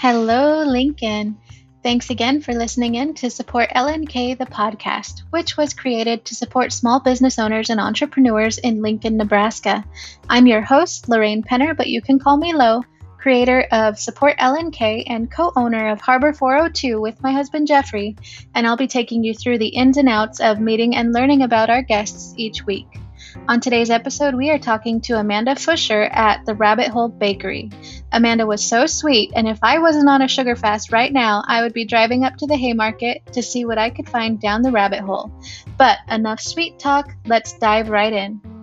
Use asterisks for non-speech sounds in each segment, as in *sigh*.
Hello, Lincoln. Thanks again for listening in to Support LNK, the podcast, which was created to support small business owners and entrepreneurs in Lincoln, Nebraska. I'm your host, Lorraine Penner, but you can call me Lo, creator of Support LNK and co owner of Harbor 402 with my husband Jeffrey, and I'll be taking you through the ins and outs of meeting and learning about our guests each week. On today's episode, we are talking to Amanda Fuscher at the Rabbit Hole Bakery. Amanda was so sweet, and if I wasn't on a sugar fast right now, I would be driving up to the Haymarket to see what I could find down the rabbit hole. But enough sweet talk, let's dive right in.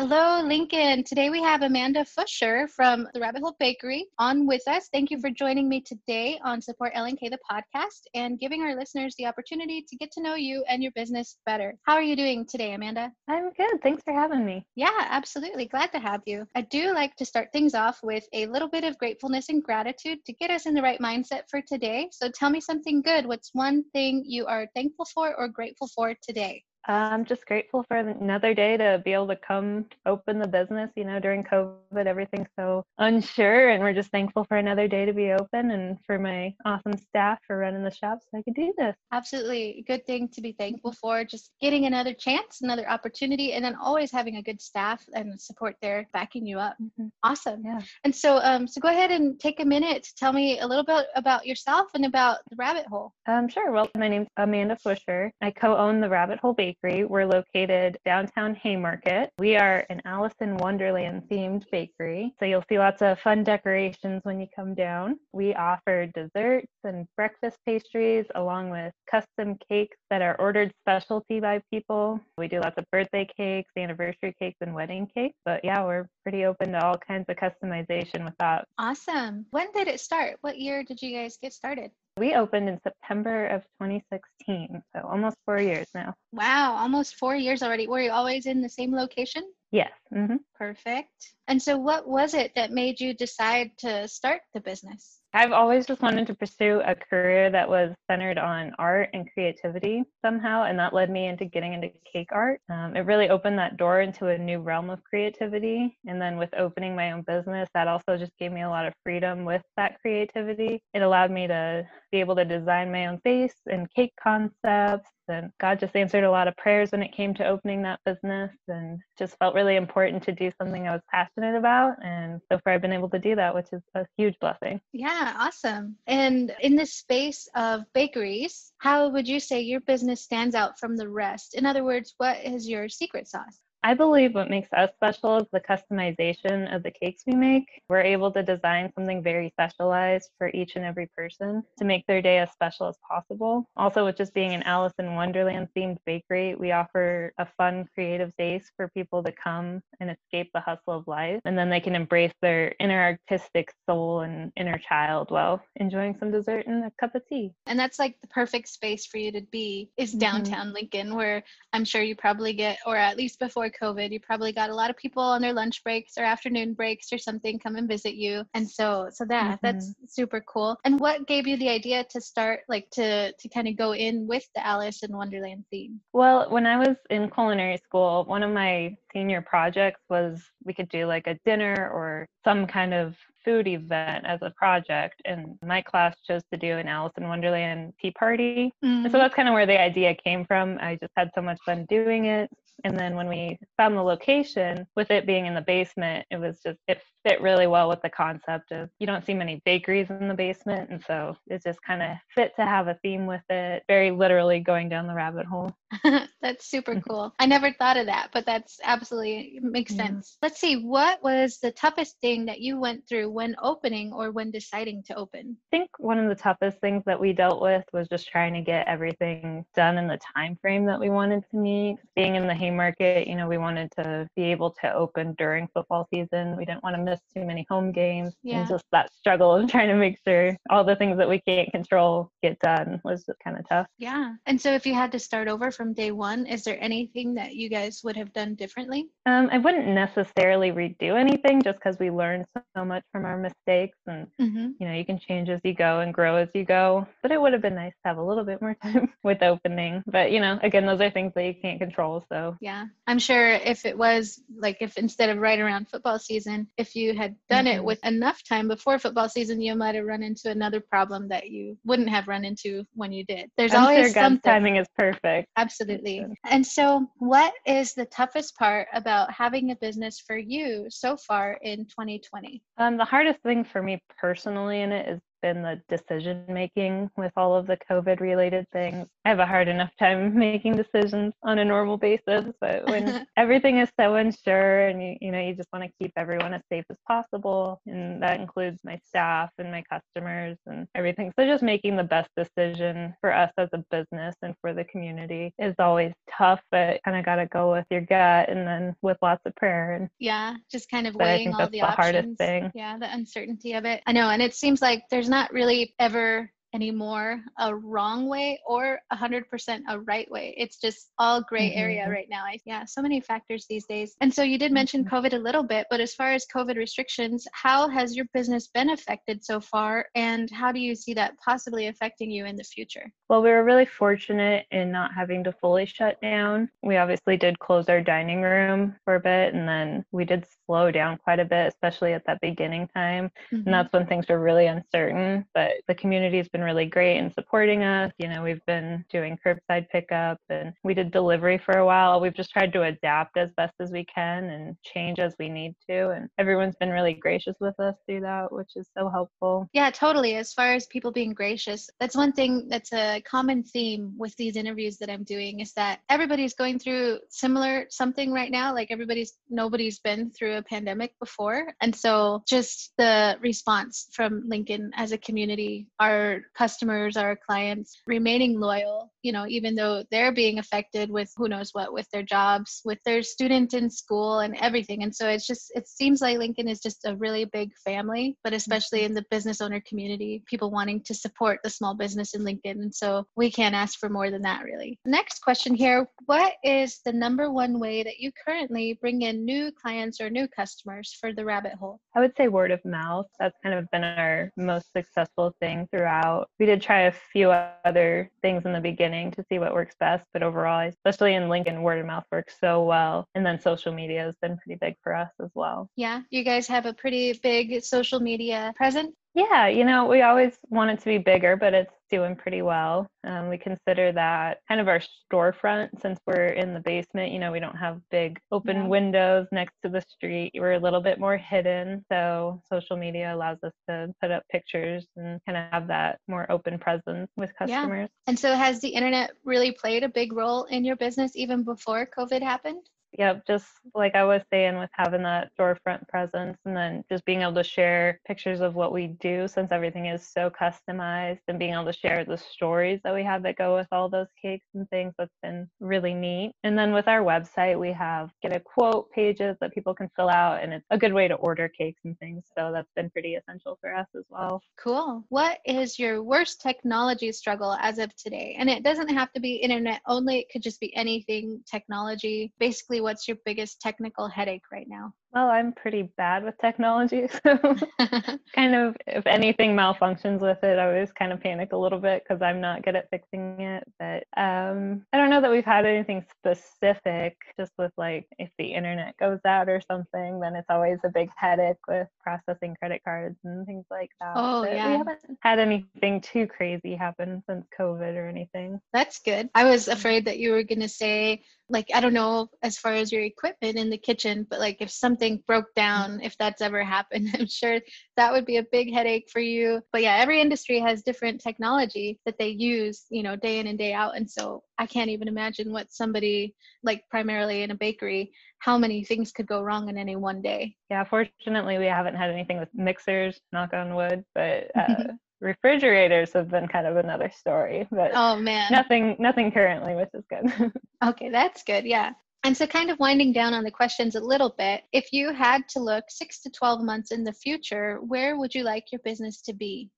Hello, Lincoln. Today we have Amanda Fuscher from the Rabbit Hole Bakery on with us. Thank you for joining me today on Support LNK, the podcast, and giving our listeners the opportunity to get to know you and your business better. How are you doing today, Amanda? I'm good. Thanks for having me. Yeah, absolutely. Glad to have you. I do like to start things off with a little bit of gratefulness and gratitude to get us in the right mindset for today. So tell me something good. What's one thing you are thankful for or grateful for today? I'm just grateful for another day to be able to come open the business. You know, during COVID, everything's so unsure, and we're just thankful for another day to be open and for my awesome staff for running the shop so I could do this. Absolutely. Good thing to be thankful for. Just getting another chance, another opportunity, and then always having a good staff and support there backing you up. Mm-hmm. Awesome. Yeah. And so, um, so go ahead and take a minute to tell me a little bit about yourself and about the rabbit hole. Um, sure. Well, my name's Amanda Fuscher. I co own the Rabbit Hole Bakery Bakery. We're located downtown Haymarket. We are an Alice in Wonderland themed bakery. So you'll see lots of fun decorations when you come down. We offer desserts and breakfast pastries along with custom cakes that are ordered specialty by people. We do lots of birthday cakes, anniversary cakes, and wedding cakes. But yeah, we're pretty open to all kinds of customization with that. Awesome. When did it start? What year did you guys get started? We opened in September of 2016, so almost four years now. Wow, almost four years already. Were you always in the same location? Yes. Mm-hmm. Perfect. And so, what was it that made you decide to start the business? I've always just wanted to pursue a career that was centered on art and creativity somehow, and that led me into getting into cake art. Um, it really opened that door into a new realm of creativity. And then with opening my own business, that also just gave me a lot of freedom with that creativity. It allowed me to be able to design my own face and cake concepts and God just answered a lot of prayers when it came to opening that business and just felt really important to do something I was passionate about. And so far, I've been able to do that, which is a huge blessing. Yeah, awesome. And in this space of bakeries, how would you say your business stands out from the rest? In other words, what is your secret sauce? I believe what makes us special is the customization of the cakes we make. We're able to design something very specialized for each and every person to make their day as special as possible. Also, with just being an Alice in Wonderland themed bakery, we offer a fun, creative space for people to come and escape the hustle of life. And then they can embrace their inner artistic soul and inner child while enjoying some dessert and a cup of tea. And that's like the perfect space for you to be is mm-hmm. downtown mm-hmm. Lincoln, where I'm sure you probably get, or at least before before COVID, you probably got a lot of people on their lunch breaks or afternoon breaks or something come and visit you. And so so that mm-hmm. that's super cool. And what gave you the idea to start like to to kind of go in with the Alice in Wonderland theme? Well, when I was in culinary school, one of my senior projects was we could do like a dinner or some kind of food event as a project and my class chose to do an alice in wonderland tea party mm-hmm. and so mm-hmm. that's kind of where the idea came from i just had so much fun doing it and then when we found the location, with it being in the basement, it was just, it fit really well with the concept of you don't see many bakeries in the basement. And so it just kind of fit to have a theme with it, very literally going down the rabbit hole. *laughs* that's super *laughs* cool. I never thought of that, but that's absolutely makes yeah. sense. Let's see, what was the toughest thing that you went through when opening or when deciding to open? I think one of the toughest things that we dealt with was just trying to get everything done in the time frame that we wanted to meet. Being in the Haymarket, you know, we wanted to be able to open during football season. We didn't want to miss too many home games. Yeah. And just that struggle of trying to make sure all the things that we can't control get done was kind of tough. Yeah. And so if you had to start over from day one, is there anything that you guys would have done differently? Um, I wouldn't necessarily redo anything just because we learn so much from from our mistakes and mm-hmm. you know you can change as you go and grow as you go but it would have been nice to have a little bit more *laughs* time with opening. But you know again those are things that you can't control so. Yeah. I'm sure if it was like if instead of right around football season if you had done mm-hmm. it with enough time before football season you might have run into another problem that you wouldn't have run into when you did. There's I'm always sure something. timing is perfect. Absolutely. And so what is the toughest part about having a business for you so far in 2020 um, the hardest thing for me personally in it is been the decision making with all of the COVID related things. I have a hard enough time *laughs* making decisions on a normal basis, but when *laughs* everything is so unsure and you, you know, you just want to keep everyone as safe as possible, and that includes my staff and my customers and everything. So just making the best decision for us as a business and for the community is always tough, but kind of got to go with your gut and then with lots of prayer. And yeah, just kind of weighing all the, the options. hardest thing. Yeah, the uncertainty of it. I know, and it seems like there's not really ever anymore a wrong way or 100% a right way. It's just all gray mm-hmm. area right now. I, yeah, so many factors these days. And so you did mention mm-hmm. COVID a little bit, but as far as COVID restrictions, how has your business been affected so far? And how do you see that possibly affecting you in the future? Well, we were really fortunate in not having to fully shut down. We obviously did close our dining room for a bit, and then we did slow down quite a bit, especially at that beginning time. Mm-hmm. And that's when things were really uncertain. But the community has been really great in supporting us. You know, we've been doing curbside pickup and we did delivery for a while. We've just tried to adapt as best as we can and change as we need to. And everyone's been really gracious with us through that, which is so helpful. Yeah, totally. As far as people being gracious, that's one thing that's a common theme with these interviews that I'm doing is that everybody's going through similar something right now. Like everybody's, nobody's been through a pandemic before. And so just the response from Lincoln as a community, our customers, our clients remaining loyal, you know, even though they're being affected with who knows what, with their jobs, with their student in school and everything. And so it's just, it seems like Lincoln is just a really big family, but especially mm-hmm. in the business owner community, people wanting to support the small business in Lincoln. And so we can't ask for more than that, really. Next question here What is the number one way that you currently bring in new clients or new customers for the rabbit hole? I would say word of mouth. That's kind of been our most successful thing throughout. We did try a few other things in the beginning to see what works best, but overall, especially in Lincoln, word of mouth works so well. And then social media has been pretty big for us as well. Yeah, you guys have a pretty big social media presence. Yeah, you know, we always want it to be bigger, but it's doing pretty well. Um, we consider that kind of our storefront since we're in the basement. You know, we don't have big open yeah. windows next to the street. We're a little bit more hidden. So social media allows us to put up pictures and kind of have that more open presence with customers. Yeah. And so has the internet really played a big role in your business even before COVID happened? Yep, just like I was saying with having that storefront presence and then just being able to share pictures of what we do since everything is so customized and being able to share the stories that we have that go with all those cakes and things that's been really neat. And then with our website, we have get a quote pages that people can fill out and it's a good way to order cakes and things. So that's been pretty essential for us as well. Cool. What is your worst technology struggle as of today? And it doesn't have to be internet only, it could just be anything technology. Basically, what's your biggest technical headache right now? Well, I'm pretty bad with technology. *laughs* So, *laughs* kind of, if anything malfunctions with it, I always kind of panic a little bit because I'm not good at fixing it. But um, I don't know that we've had anything specific, just with like if the internet goes out or something, then it's always a big headache with processing credit cards and things like that. Oh, but yeah. We haven't had anything too crazy happen since COVID or anything. That's good. I was afraid that you were going to say, like, I don't know as far as your equipment in the kitchen, but like if some something broke down, if that's ever happened, *laughs* I'm sure that would be a big headache for you. But yeah, every industry has different technology that they use, you know, day in and day out. And so I can't even imagine what somebody like primarily in a bakery, how many things could go wrong in any one day. Yeah, fortunately, we haven't had anything with mixers, knock on wood, but uh, *laughs* refrigerators have been kind of another story but oh man nothing nothing currently which is good *laughs* okay that's good yeah and so, kind of winding down on the questions a little bit, if you had to look six to 12 months in the future, where would you like your business to be?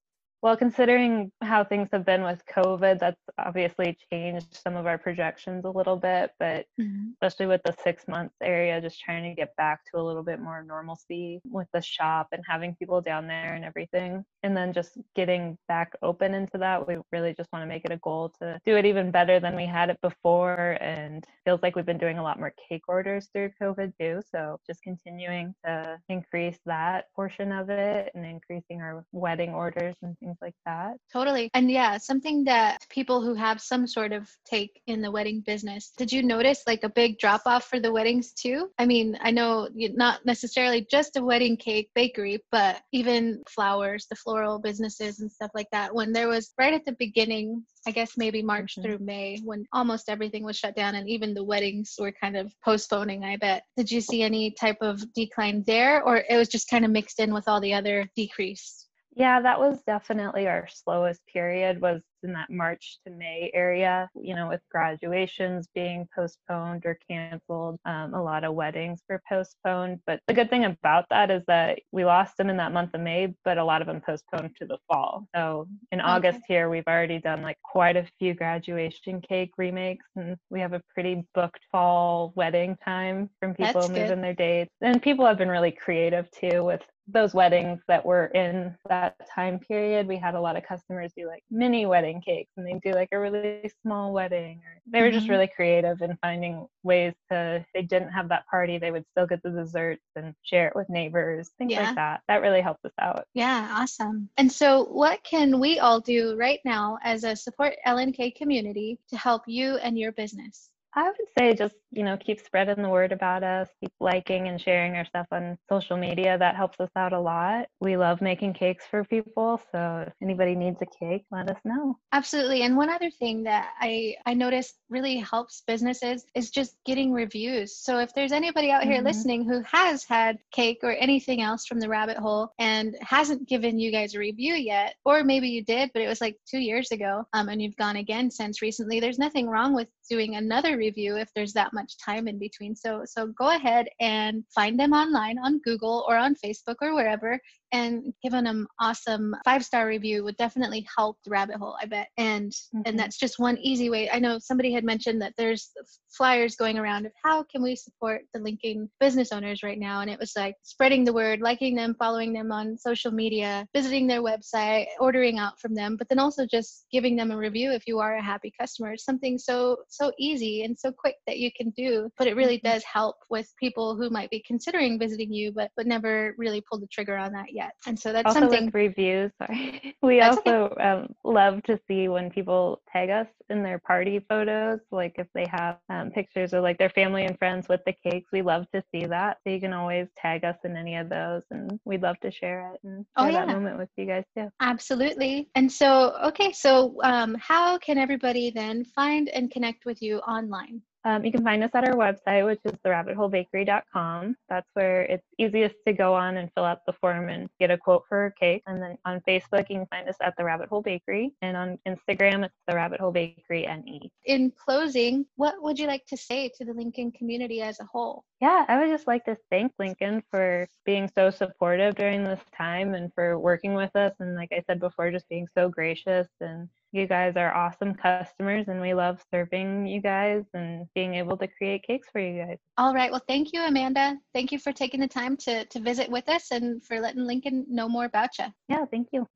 Well, considering how things have been with COVID, that's obviously changed some of our projections a little bit, but mm-hmm. especially with the six months area, just trying to get back to a little bit more normalcy with the shop and having people down there and everything. And then just getting back open into that, we really just want to make it a goal to do it even better than we had it before. And feels like we've been doing a lot more cake orders through COVID too. So just continuing to increase that portion of it and increasing our wedding orders and things like that. Totally. And yeah, something that people who have some sort of take in the wedding business, did you notice like a big drop off for the weddings too? I mean, I know not necessarily just a wedding cake bakery, but even flowers, the floral businesses and stuff like that. When there was right at the beginning, I guess maybe March mm-hmm. through May, when almost everything was shut down and even the weddings were kind of postponing, I bet. Did you see any type of decline there or it was just kind of mixed in with all the other decrease? Yeah, that was definitely our slowest period was in that March to May area, you know, with graduations being postponed or canceled. Um, a lot of weddings were postponed. But the good thing about that is that we lost them in that month of May, but a lot of them postponed to the fall. So in okay. August here, we've already done like quite a few graduation cake remakes, and we have a pretty booked fall wedding time from people That's moving good. their dates. And people have been really creative too with those weddings that were in that time period. We had a lot of customers do like mini weddings cakes and they do like a really small wedding or they were mm-hmm. just really creative in finding ways to they didn't have that party they would still get the desserts and share it with neighbors things yeah. like that that really helped us out yeah awesome and so what can we all do right now as a support lnk community to help you and your business I would say just, you know, keep spreading the word about us, keep liking and sharing our stuff on social media. That helps us out a lot. We love making cakes for people. So if anybody needs a cake, let us know. Absolutely. And one other thing that I, I noticed really helps businesses is just getting reviews. So if there's anybody out here mm-hmm. listening who has had cake or anything else from the rabbit hole and hasn't given you guys a review yet, or maybe you did, but it was like two years ago um, and you've gone again since recently, there's nothing wrong with doing another review if there's that much time in between. So so go ahead and find them online on Google or on Facebook or wherever and giving them awesome five star review would definitely help the rabbit hole i bet and mm-hmm. and that's just one easy way i know somebody had mentioned that there's flyers going around of how can we support the lincoln business owners right now and it was like spreading the word liking them following them on social media visiting their website ordering out from them but then also just giving them a review if you are a happy customer it's something so so easy and so quick that you can do but it really mm-hmm. does help with people who might be considering visiting you but but never really pulled the trigger on that yet yet. And so that's also something. With reviews, sorry. *laughs* We also um, love to see when people tag us in their party photos, like if they have um, pictures of like their family and friends with the cakes. We love to see that. So you can always tag us in any of those, and we'd love to share it and oh, share oh, yeah. that moment with you guys too. Absolutely. And so, okay, so um, how can everybody then find and connect with you online? Um, you can find us at our website, which is therabbitholebakery.com. That's where it's easiest to go on and fill out the form and get a quote for a cake. And then on Facebook, you can find us at the Rabbit Hole Bakery. And on Instagram, it's the Rabbit Hole Bakery NE. In closing, what would you like to say to the Lincoln community as a whole? Yeah, I would just like to thank Lincoln for being so supportive during this time and for working with us. And like I said before, just being so gracious and you guys are awesome customers, and we love serving you guys and being able to create cakes for you guys. All right. Well, thank you, Amanda. Thank you for taking the time to, to visit with us and for letting Lincoln know more about you. Yeah, thank you.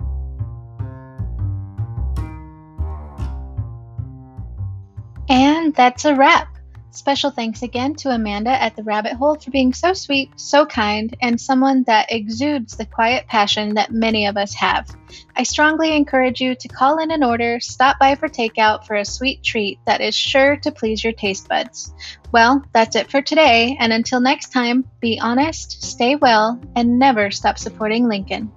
And that's a wrap. Special thanks again to Amanda at the Rabbit Hole for being so sweet, so kind, and someone that exudes the quiet passion that many of us have. I strongly encourage you to call in an order, stop by for takeout for a sweet treat that is sure to please your taste buds. Well, that's it for today, and until next time, be honest, stay well, and never stop supporting Lincoln.